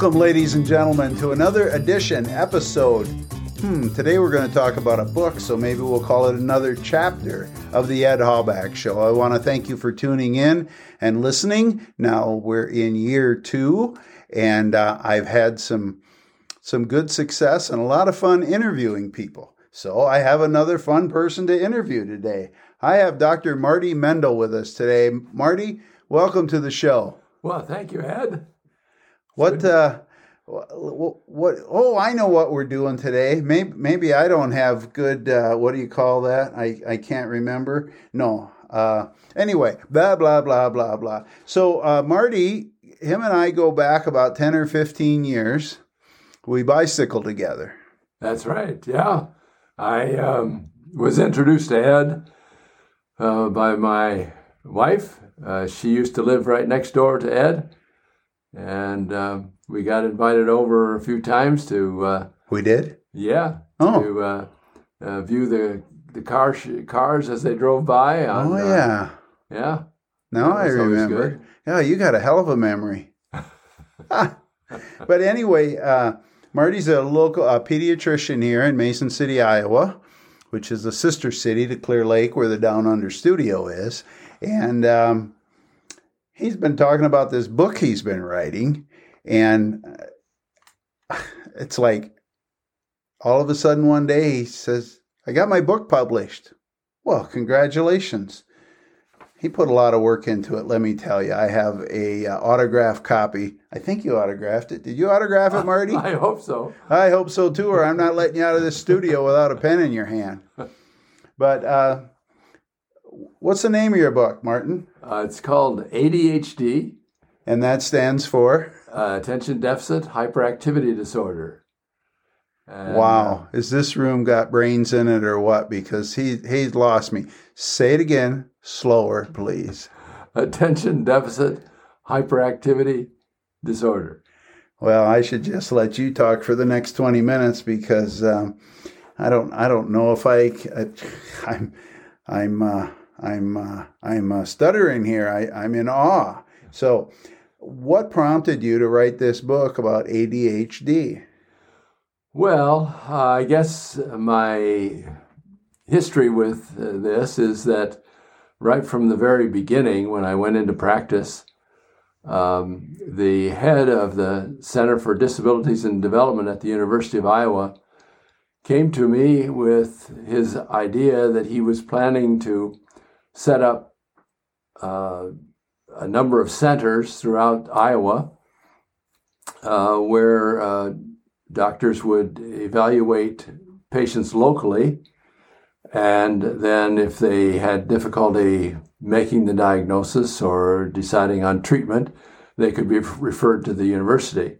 Welcome, ladies and gentlemen, to another edition, episode. Hmm, today we're going to talk about a book, so maybe we'll call it another chapter of the Ed Hallback Show. I want to thank you for tuning in and listening. Now we're in year two, and uh, I've had some some good success and a lot of fun interviewing people. So I have another fun person to interview today. I have Dr. Marty Meindl with us today. Marty, welcome to the show. Well, thank you, Ed. What uh, what, what? Oh, I know what we're doing today. Maybe maybe I don't have good. Uh, what do you call that? I I can't remember. No. Uh, anyway, blah blah blah blah blah. So uh, Marty, him and I go back about ten or fifteen years. We bicycle together. That's right. Yeah, I um, was introduced to Ed uh, by my wife. Uh, she used to live right next door to Ed and uh, we got invited over a few times to. Uh, we did. Yeah. Oh. To uh, uh view the the car sh- cars as they drove by. On, oh yeah. yeah. No, I remember. Yeah, you got a hell of a memory. but anyway, uh, Marty's a local a pediatrician here in Mason City, Iowa, which is a sister city to Clear Lake, where the Down Under studio is, and. Um, he's been talking about this book he's been writing, and uh, it's like all of a sudden one day he says, I got my book published. Well, congratulations. He put a lot of work into it, let me tell you. I have a uh, autograph copy. I think you autographed it. Did you autograph it, Marty? I hope so. I hope so too, or I'm not letting you out of this studio without a pen in your hand. But uh, what's the name of your book, Martin? Uh, it's called ADHD. And that stands for? Uh, attention Deficit Hyperactivity Disorder. And, wow. Uh, Is this room got brains in it or what? Because he, he's lost me. Say it again, slower, please. Attention Deficit Hyperactivity Disorder. Well, I should just let you talk for the next 20 minutes because um, I don't I don't know if I, I I'm I'm uh, I'm uh, I'm uh, stuttering here. I, I'm in awe. So, what prompted you to write this book about ADHD? Well, uh, I guess my history with uh, this is that right from the very beginning, when I went into practice, um, the head of the Center for Disabilities and Development at the University of Iowa came to me with his idea that he was planning to set up uh, a number of centers throughout Iowa uh, where uh, doctors would evaluate patients locally. And then, if they had difficulty making the diagnosis or deciding on treatment, they could be referred to the university.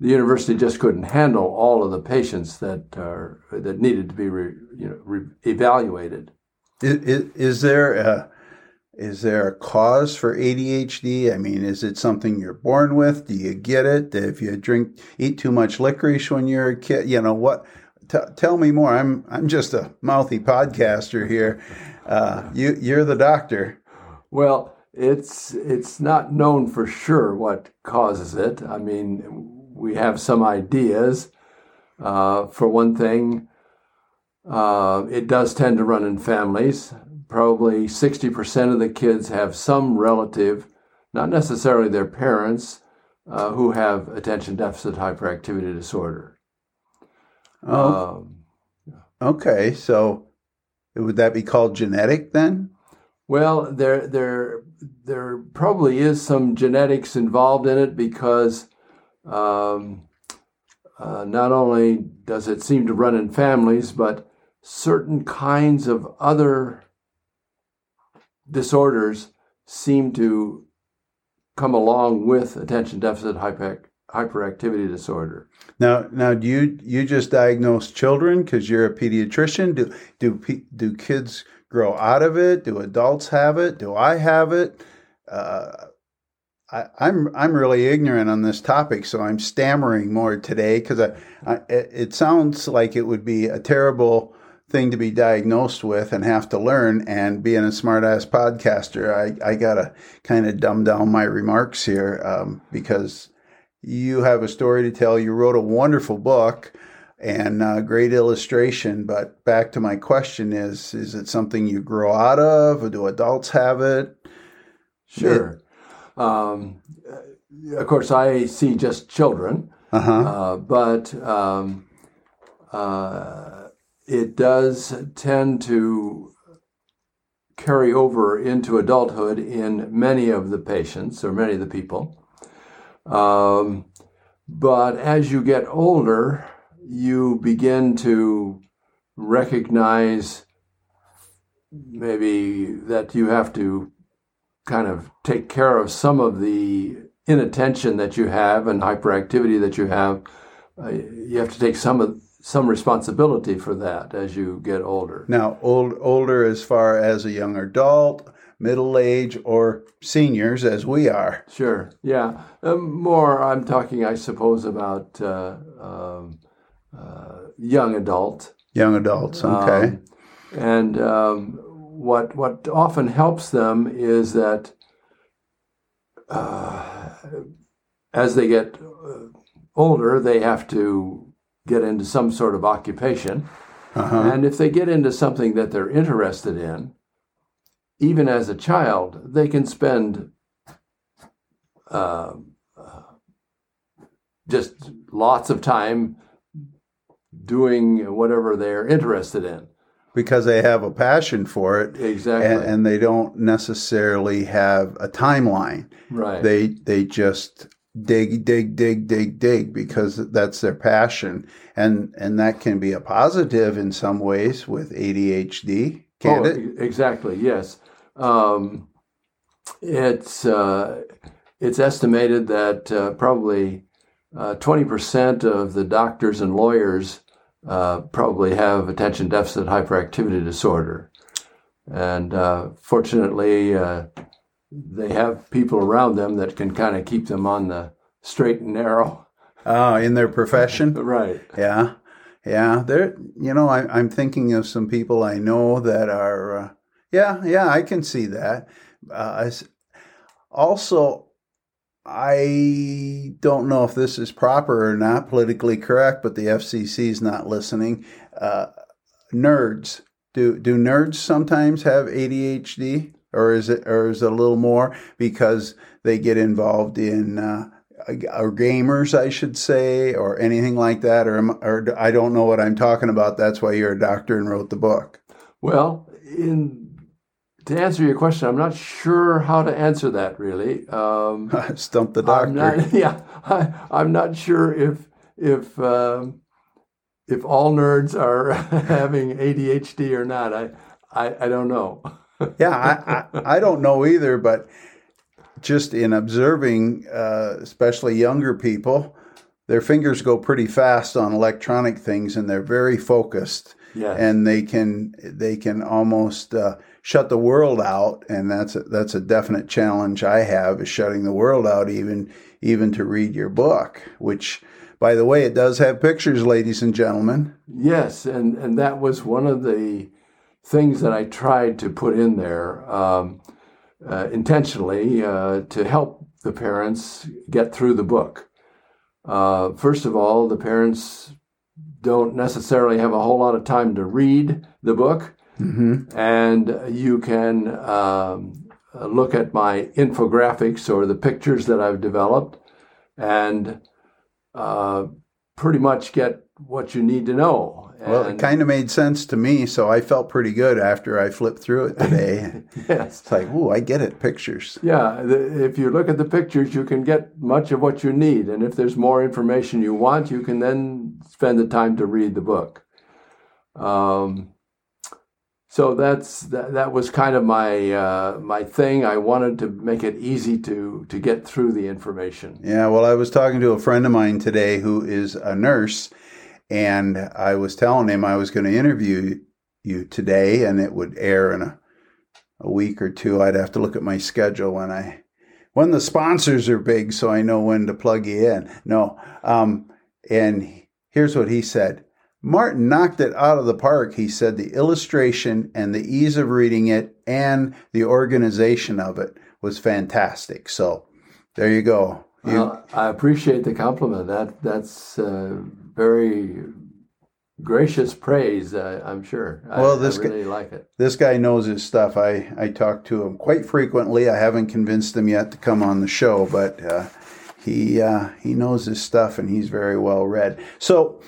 The university just couldn't handle all of the patients that are that needed to be re, you know re, evaluated. Is, is there a, is there a cause for ADHD? I mean, is it something you're born with? Do you get it? If you drink, eat too much licorice when you're a kid, you know what? T- tell me more. I'm I'm just a mouthy podcaster here. Uh, you you're the doctor. Well, it's it's not known for sure what causes it. I mean, we have some ideas. Uh, for one thing, uh, it does tend to run in families. Probably 60% of the kids have some relative, not necessarily their parents, uh, who have attention deficit hyperactivity disorder. Oh. Um, okay. So would that be called genetic then? Well, there, there, there probably is some genetics involved in it because um, uh, not only does it seem to run in families, but certain kinds of other disorders seem to come along with attention deficit hyperactivity disorder. Now, now, do you you just diagnose children because you're a pediatrician? Do do do kids grow out of it? Do adults have it? Do I have it? Uh, I'm I'm really ignorant on this topic, so I'm stammering more today because I, I, it sounds like it would be a terrible thing to be diagnosed with and have to learn. And being a smartass podcaster, I, I got to kind of dumb down my remarks here um, because, you have a story to tell. You wrote a wonderful book and uh, great illustration. But back to my question is is it something you grow out of, or do adults have it? Sure. It, um, of course, I see just children, uh-huh. uh, but um, uh, it does tend to carry over into adulthood in many of the patients or many of the people. Um, but as you get older, you begin to recognize maybe that you have to kind of take care of some of the inattention that you have and hyperactivity that you have. Uh, you have to take some of some responsibility for that as you get older. Now, old older as far as a young adult, middle age, or seniors as we are. Sure. Yeah. Um, more. I'm talking, I suppose, about uh, um, uh, young adult. Young adults. Okay. Um, and um, what what often helps them is that uh, as they get uh, older, they have to get into some sort of occupation. Uh-huh. And if they get into something that they're interested in, even as a child, they can spend uh, just lots of time doing whatever they're interested in. Because they have a passion for it, exactly, and, and they don't necessarily have a timeline. Right. They they just dig dig dig dig dig because that's their passion. And and that can be a positive in some ways with ADHD can oh, it? exactly yes. Um, it's uh, it's estimated that uh, probably uh, 20% of the doctors and lawyers uh, probably have attention deficit hyperactivity disorder. And uh, fortunately uh, they have people around them that can kind of keep them on the straight and narrow. Oh, in their profession? right. Yeah. Yeah. There, you know, I, am thinking of some people I know that are, uh, yeah, yeah, I can see that. Uh, also, I don't know if this is proper or not, politically correct, but the FCC is not listening. Uh, nerds. Do, do nerds sometimes have ADHD? Or is it or is it a little more because they get involved in uh, or gamers, I should say, or anything like that, or or I don't know what I'm talking about. That's why you're a doctor and wrote the book. Well, in to answer your question, I'm not sure how to answer that really. Um, Stump the doctor. I'm not, yeah, I, am not sure if if um, if all nerds are having ADHD or not. I I, I don't know. Yeah, I, I, I don't know either, but just in observing, uh, especially younger people, their fingers go pretty fast on electronic things, and they're very focused. Yes. and they can they can almost uh, shut the world out, and that's a, that's a definite challenge I have is shutting the world out, even even to read your book, which. By the way, it does have pictures, ladies and gentlemen. Yes, and, and that was one of the things that I tried to put in there. Um, uh, intentionally uh, to help the parents get through the book. Uh, first of all, the parents don't necessarily have a whole lot of time to read the book, mm-hmm. and you can um, look at my infographics or the pictures that I've developed and uh, pretty much get what you need to know. Well, it kind of made sense to me, so I felt pretty good after I flipped through it today. yes. It's like, ooh, I get it, pictures. Yeah, the, if you look at the pictures, you can get much of what you need. And if there's more information you want, you can then spend the time to read the book. Um, so that's that, that was kind of my uh, my thing. I wanted to make it easy to to get through the information. Yeah, well, I was talking to a friend of mine today who is a nurse, and I was telling him I was going to interview you today, and it would air in a, a week or two. I'd have to look at my schedule when I when the sponsors are big, so I know when to plug you in. No, um, and here's what he said. Martin knocked it out of the park. He said the illustration and the ease of reading it and the organization of it was fantastic. So there you go. Well, I appreciate the compliment. That that's uh, very gracious praise. Uh, I'm sure. Well, I, this I guy- like it. This guy knows his stuff. I, I talk to him quite frequently. I haven't convinced him yet to come on the show, but uh, he uh, he knows his stuff and he's very well read. So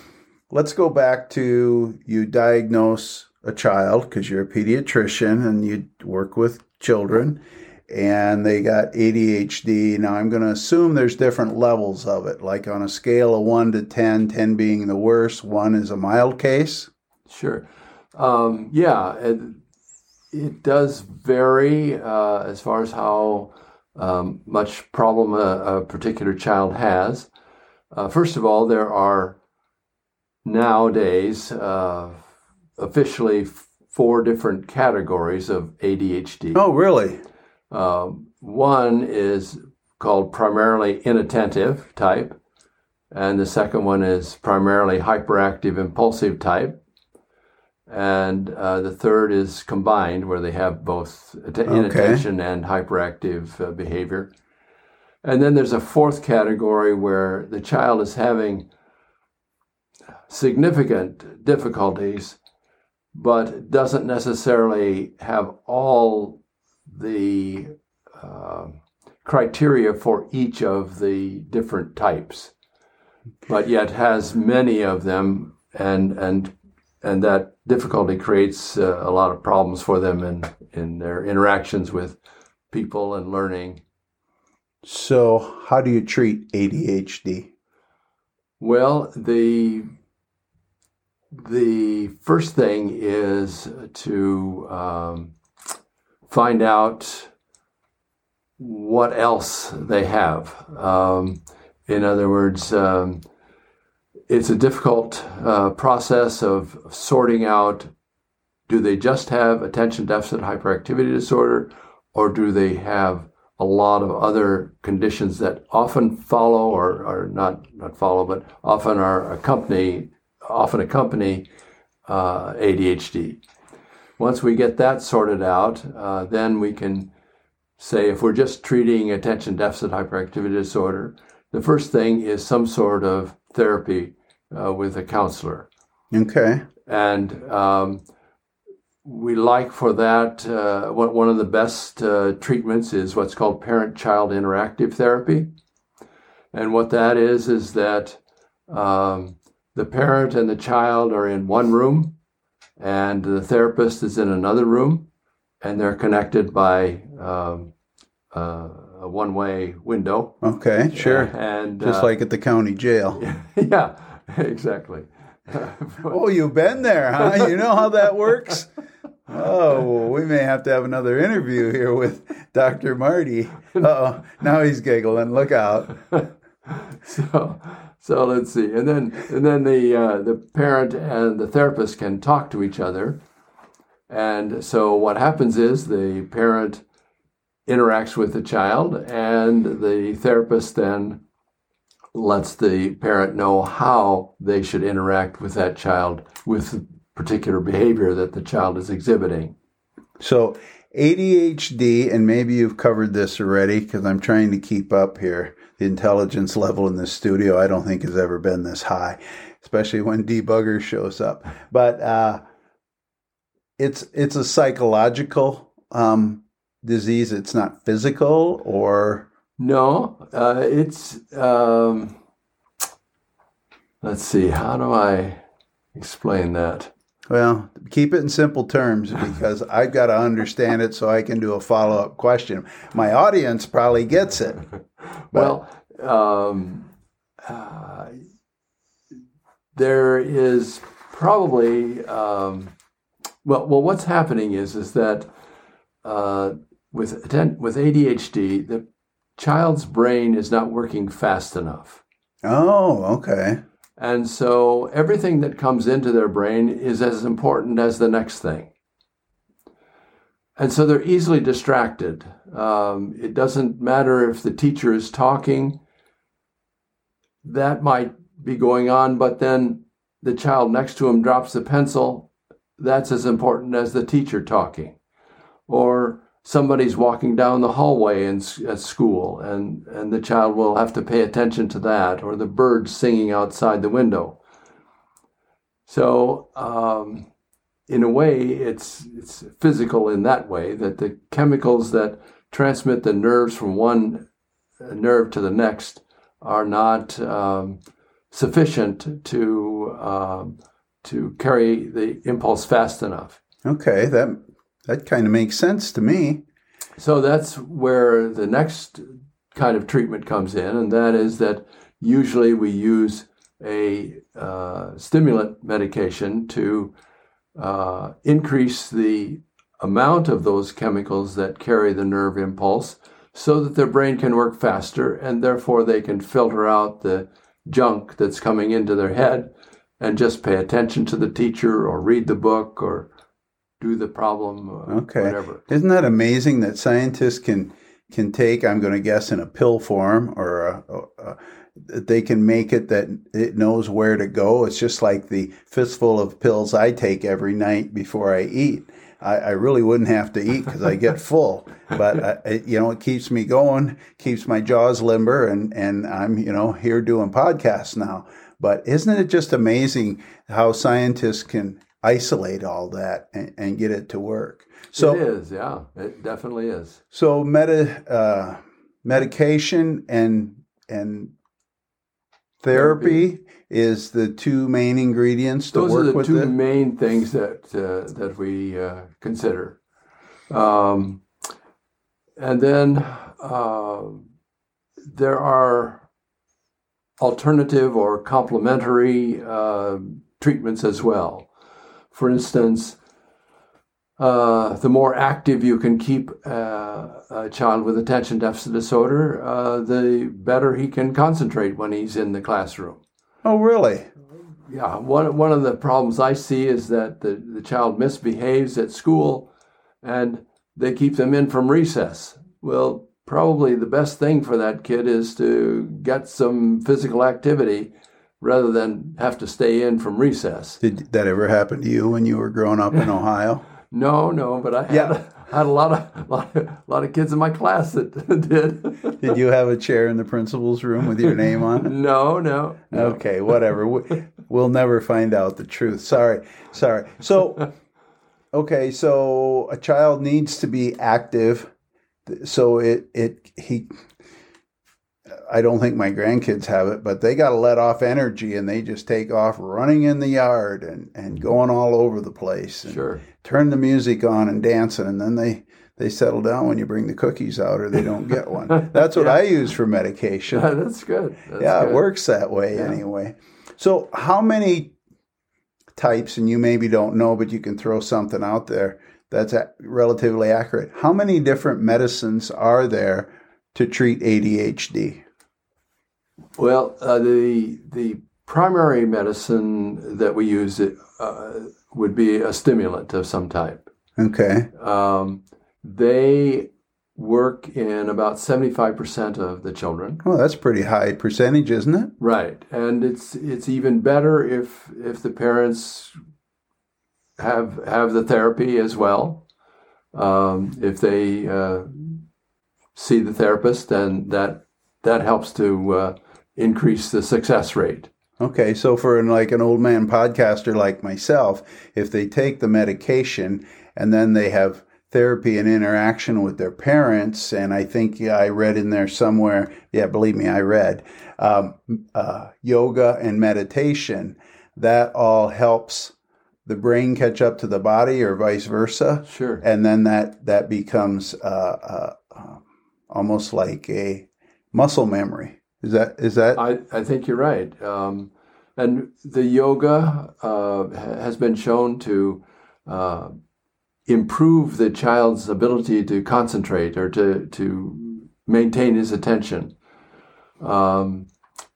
let's go back to you diagnose a child because you're a pediatrician and you work with children and they got ADHD. Now I'm going to assume there's different levels of it, like on a scale of 1 to 10, 10 being the worst, 1 is a mild case. Sure. Um, yeah, it, it does vary uh, as far as how um, much problem a, a particular child has. Uh, first of all, there are nowadays uh, officially four different categories of ADHD. Oh, really? Um, one is called primarily inattentive type, and the second one is primarily hyperactive impulsive type. And uh, the third is combined, where they have both att- Okay. inattention and hyperactive uh, behavior. And then there's a fourth category where the child is having significant difficulties, but doesn't necessarily have all the uh, criteria for each of the different types, but yet has many of them, and and and that difficulty creates uh, a lot of problems for them in in their interactions with people and learning. So, how do you treat ADHD? Well, the the first thing is to um, find out what else they have. Um, in other words, um, it's a difficult uh, process of sorting out do they just have attention deficit hyperactivity disorder or do they have a lot of other conditions that often follow or, or not not follow but often are accompany often accompany uh, ADHD. Once we get that sorted out, uh, then we can say if we're just treating attention deficit hyperactivity disorder, the first thing is some sort of therapy uh, with a counselor. Okay. And um, we like for that, uh, one of the best uh, treatments is what's called parent child interactive therapy. And what that is, is that um, the parent and the child are in one room, and the therapist is in another room, and they're connected by um, uh, a one way window. Okay. Sure. And Just uh, like at the county jail. yeah, exactly. Oh, you've been there, huh? You know how that works? Oh, well, we may have to have another interview here with Dr. Marty. oh, now he's giggling. Look out. so so let's see. And then and then the uh, the parent and the therapist can talk to each other. And so what happens is the parent interacts with the child and the therapist then lets the parent know how they should interact with that child with particular behavior that the child is exhibiting. So, ADHD, and maybe you've covered this already because I'm trying to keep up here. The intelligence level in this studio, I don't think has ever been this high, especially when debugger shows up. But uh, it's it's a psychological um, disease. It's not physical, or No, uh, it's. Um, let's see. How do I explain that? Well, keep it in simple terms because I've got to understand it so I can do a follow up question. My audience probably gets it. Well, um, uh, there is probably um, well. Well, what's happening is is that uh, with with ADHD, the child's brain is not working fast enough. Oh, okay. And so everything that comes into their brain is as important as the next thing. And so they're easily distracted. Um, it doesn't matter if the teacher is talking, that might be going on, but then the child next to him drops the pencil. That's as important as the teacher talking. Or somebody's walking down the hallway in, at school, and, and the child will have to pay attention to that, or the birds singing outside the window. So, um, in a way, it's, it's physical in that way that the chemicals that transmit the nerves from one nerve to the next are not um, sufficient to um, to carry the impulse fast enough. Okay, that that kind of makes sense to me. So that's where the next kind of treatment comes in, and that is that usually we use a uh, stimulant medication to uh, increase the amount of those chemicals that carry the nerve impulse so that their brain can work faster and therefore they can filter out the junk that's coming into their head and just pay attention to the teacher or read the book or do the problem uh, okay whatever isn't that amazing that scientists can can take i'm going to guess in a pill form or a, a, they can make it that it knows where to go it's just like the fistful of pills i take every night before i eat I, I really wouldn't have to eat because I get full. But I, you know, it keeps me going, keeps my jaws limber, and and I'm you know here doing podcasts now. But isn't it just amazing how scientists can isolate all that and, and get it to work? So it is, yeah, it definitely is. So meta uh, medication and and therapy, therapy is the two main ingredients to Those work are the two it? main things that uh, that we uh, consider. Um, and then uh, there are alternative or complementary uh, treatments as well. For instance, uh, the more active you can keep uh, a child with attention deficit disorder, uh, the better he can concentrate when he's in the classroom. Oh, really? Yeah. One, one of the problems I see is that the, the child misbehaves at school and they keep them in from recess. Well, probably the best thing for that kid is to get some physical activity rather than have to stay in from recess. Did that ever happen to you when you were growing up in Ohio? no, no, but I had, yeah. I had a lot of, lot of, lot of kids in my class that did. did you have a chair in the principal's room with your name on it? No, no. no. Okay, whatever. we'll never find out the truth. Sorry, sorry. So, okay, so a child needs to be active. So it it he. I don't think my grandkids have it, but they got to let off energy and they just take off running in the yard and, and mm-hmm. going all over the place. And sure. Turn the music on and dancing, and then they they settle down when you bring the cookies out or they don't get one. That's what yeah. I use for medication. Yeah, that's good. That's yeah, good. it works that way yeah. anyway. So, how many types, and you maybe don't know, but you can throw something out there that's relatively accurate. How many different medicines are there to treat ADHD? Well, uh, the the primary medicine that we use uh, would be a stimulant of some type. Okay. Um, they work in about 75% of the children. Well, that's pretty high percentage, isn't it? Right. And it's it's even better if if the parents have have the therapy as well. Um, if they uh, see the therapist, and that that helps to uh, increase the success rate. Okay, so for an, like an old man podcaster like myself, if they take the medication and then they have therapy and interaction with their parents. And I think yeah, I read in there somewhere, yeah, believe me, I read um, uh, yoga and meditation. That all helps the brain catch up to the body, or vice versa. Sure. And then that that becomes uh, uh, almost like a muscle memory. Is that is that? I, I think you're right. Um, and the yoga uh, has been shown to uh, improve the child's ability to concentrate or to, to maintain his attention. Um,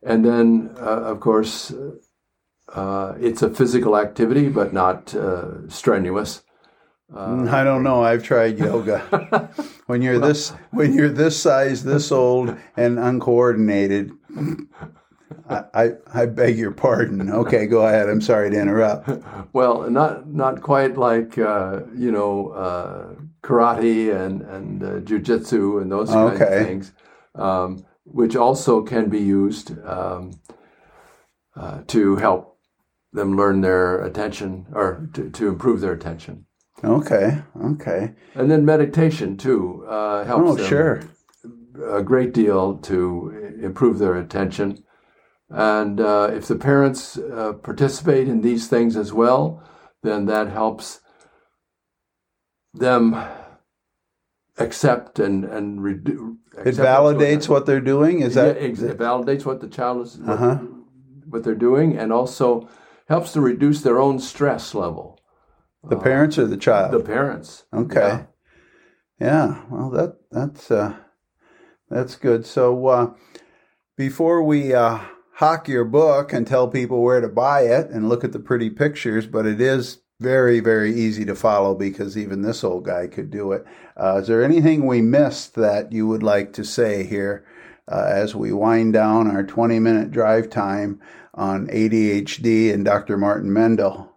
and then, uh, of course, uh, it's a physical activity, but not uh, strenuous. Uh, I don't know. I've tried yoga. when you're this when you're this size, this old, and uncoordinated, I, I, I beg your pardon. Okay, go ahead. I'm sorry to interrupt. well, not not quite like uh, you know uh, karate and and uh, jujitsu and those kinds Okay. of things, um, which also can be used um, uh, to help them learn their attention or to, to improve their attention. Okay, okay. And then meditation too uh, helps Oh, them sure. a great deal to improve their attention. And uh, if the parents uh, participate in these things as well, then that helps them accept and and redu- It validates what they're doing. Is that yeah, ex- it validates what the child is Uh-huh. what they're doing, and also helps to reduce their own stress level. The parents or the child? The parents. Okay. Yeah. Yeah. Well, that that's uh, that's good. So uh, before we uh, hawk your book and tell people where to buy it and look at the pretty pictures, but it is very very easy to follow because even this old guy could do it. Uh, is there anything we missed that you would like to say here uh, as we wind down our 20 minute drive time on ADHD and Dr. Martin Meindl?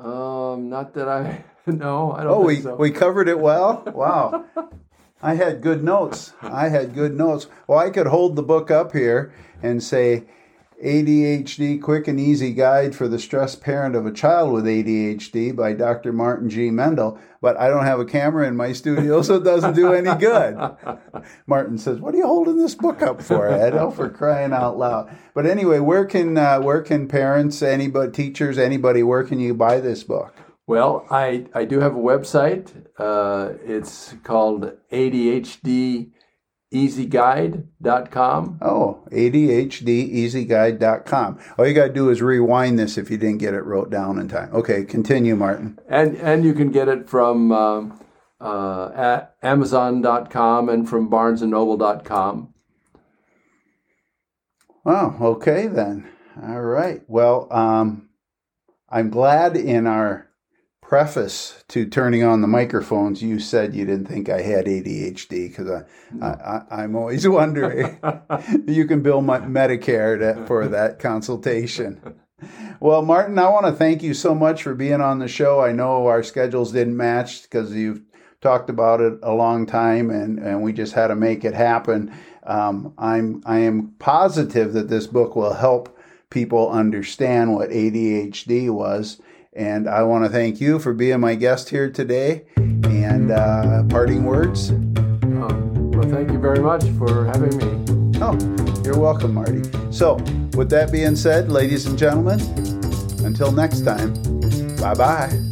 Um, not that I no, I don't. Oh, think we, so. we covered it well? Wow. I had good notes. I had good notes. Well, I could hold the book up here and say ADHD Quick and Easy Guide for the Stressed Parent of a Child with ADHD by Dr. Martin G. Meindl, but I don't have a camera in my studio, so it doesn't do any good. Martin says, "What are you holding this book up for, Ed? Oh, for crying out loud!" But anyway, where can uh, where can parents, anybody, teachers, anybody, where can you buy this book? Well, I, I do have a website. Uh, it's called ADHDEasyGuide.com. Oh, ADHD ADHDEasyGuide.com. All you got to do is rewind this if you didn't get it wrote down in time. Okay, continue, Martin. And, and you can get it from um, uh, at Amazon.com and from BarnesandNoble.com. Wow, okay then. All right. Well, um, I'm glad in our preface to turning on the microphones, you said you didn't think I had ADHD because I, I'm always wondering. you can bill my Medicare to, for that consultation. Well, Martin, I want to thank you so much for being on the show. I know our schedules didn't match because you've talked about it a long time, and, and we just had to make it happen. Um, I'm I am positive that this book will help people understand what ADHD was, and I want to thank you for being my guest here today. And uh, parting words. Um, well, thank you very much for having me. Oh, you're welcome, Marty. So, with that being said, ladies and gentlemen, until next time, bye bye.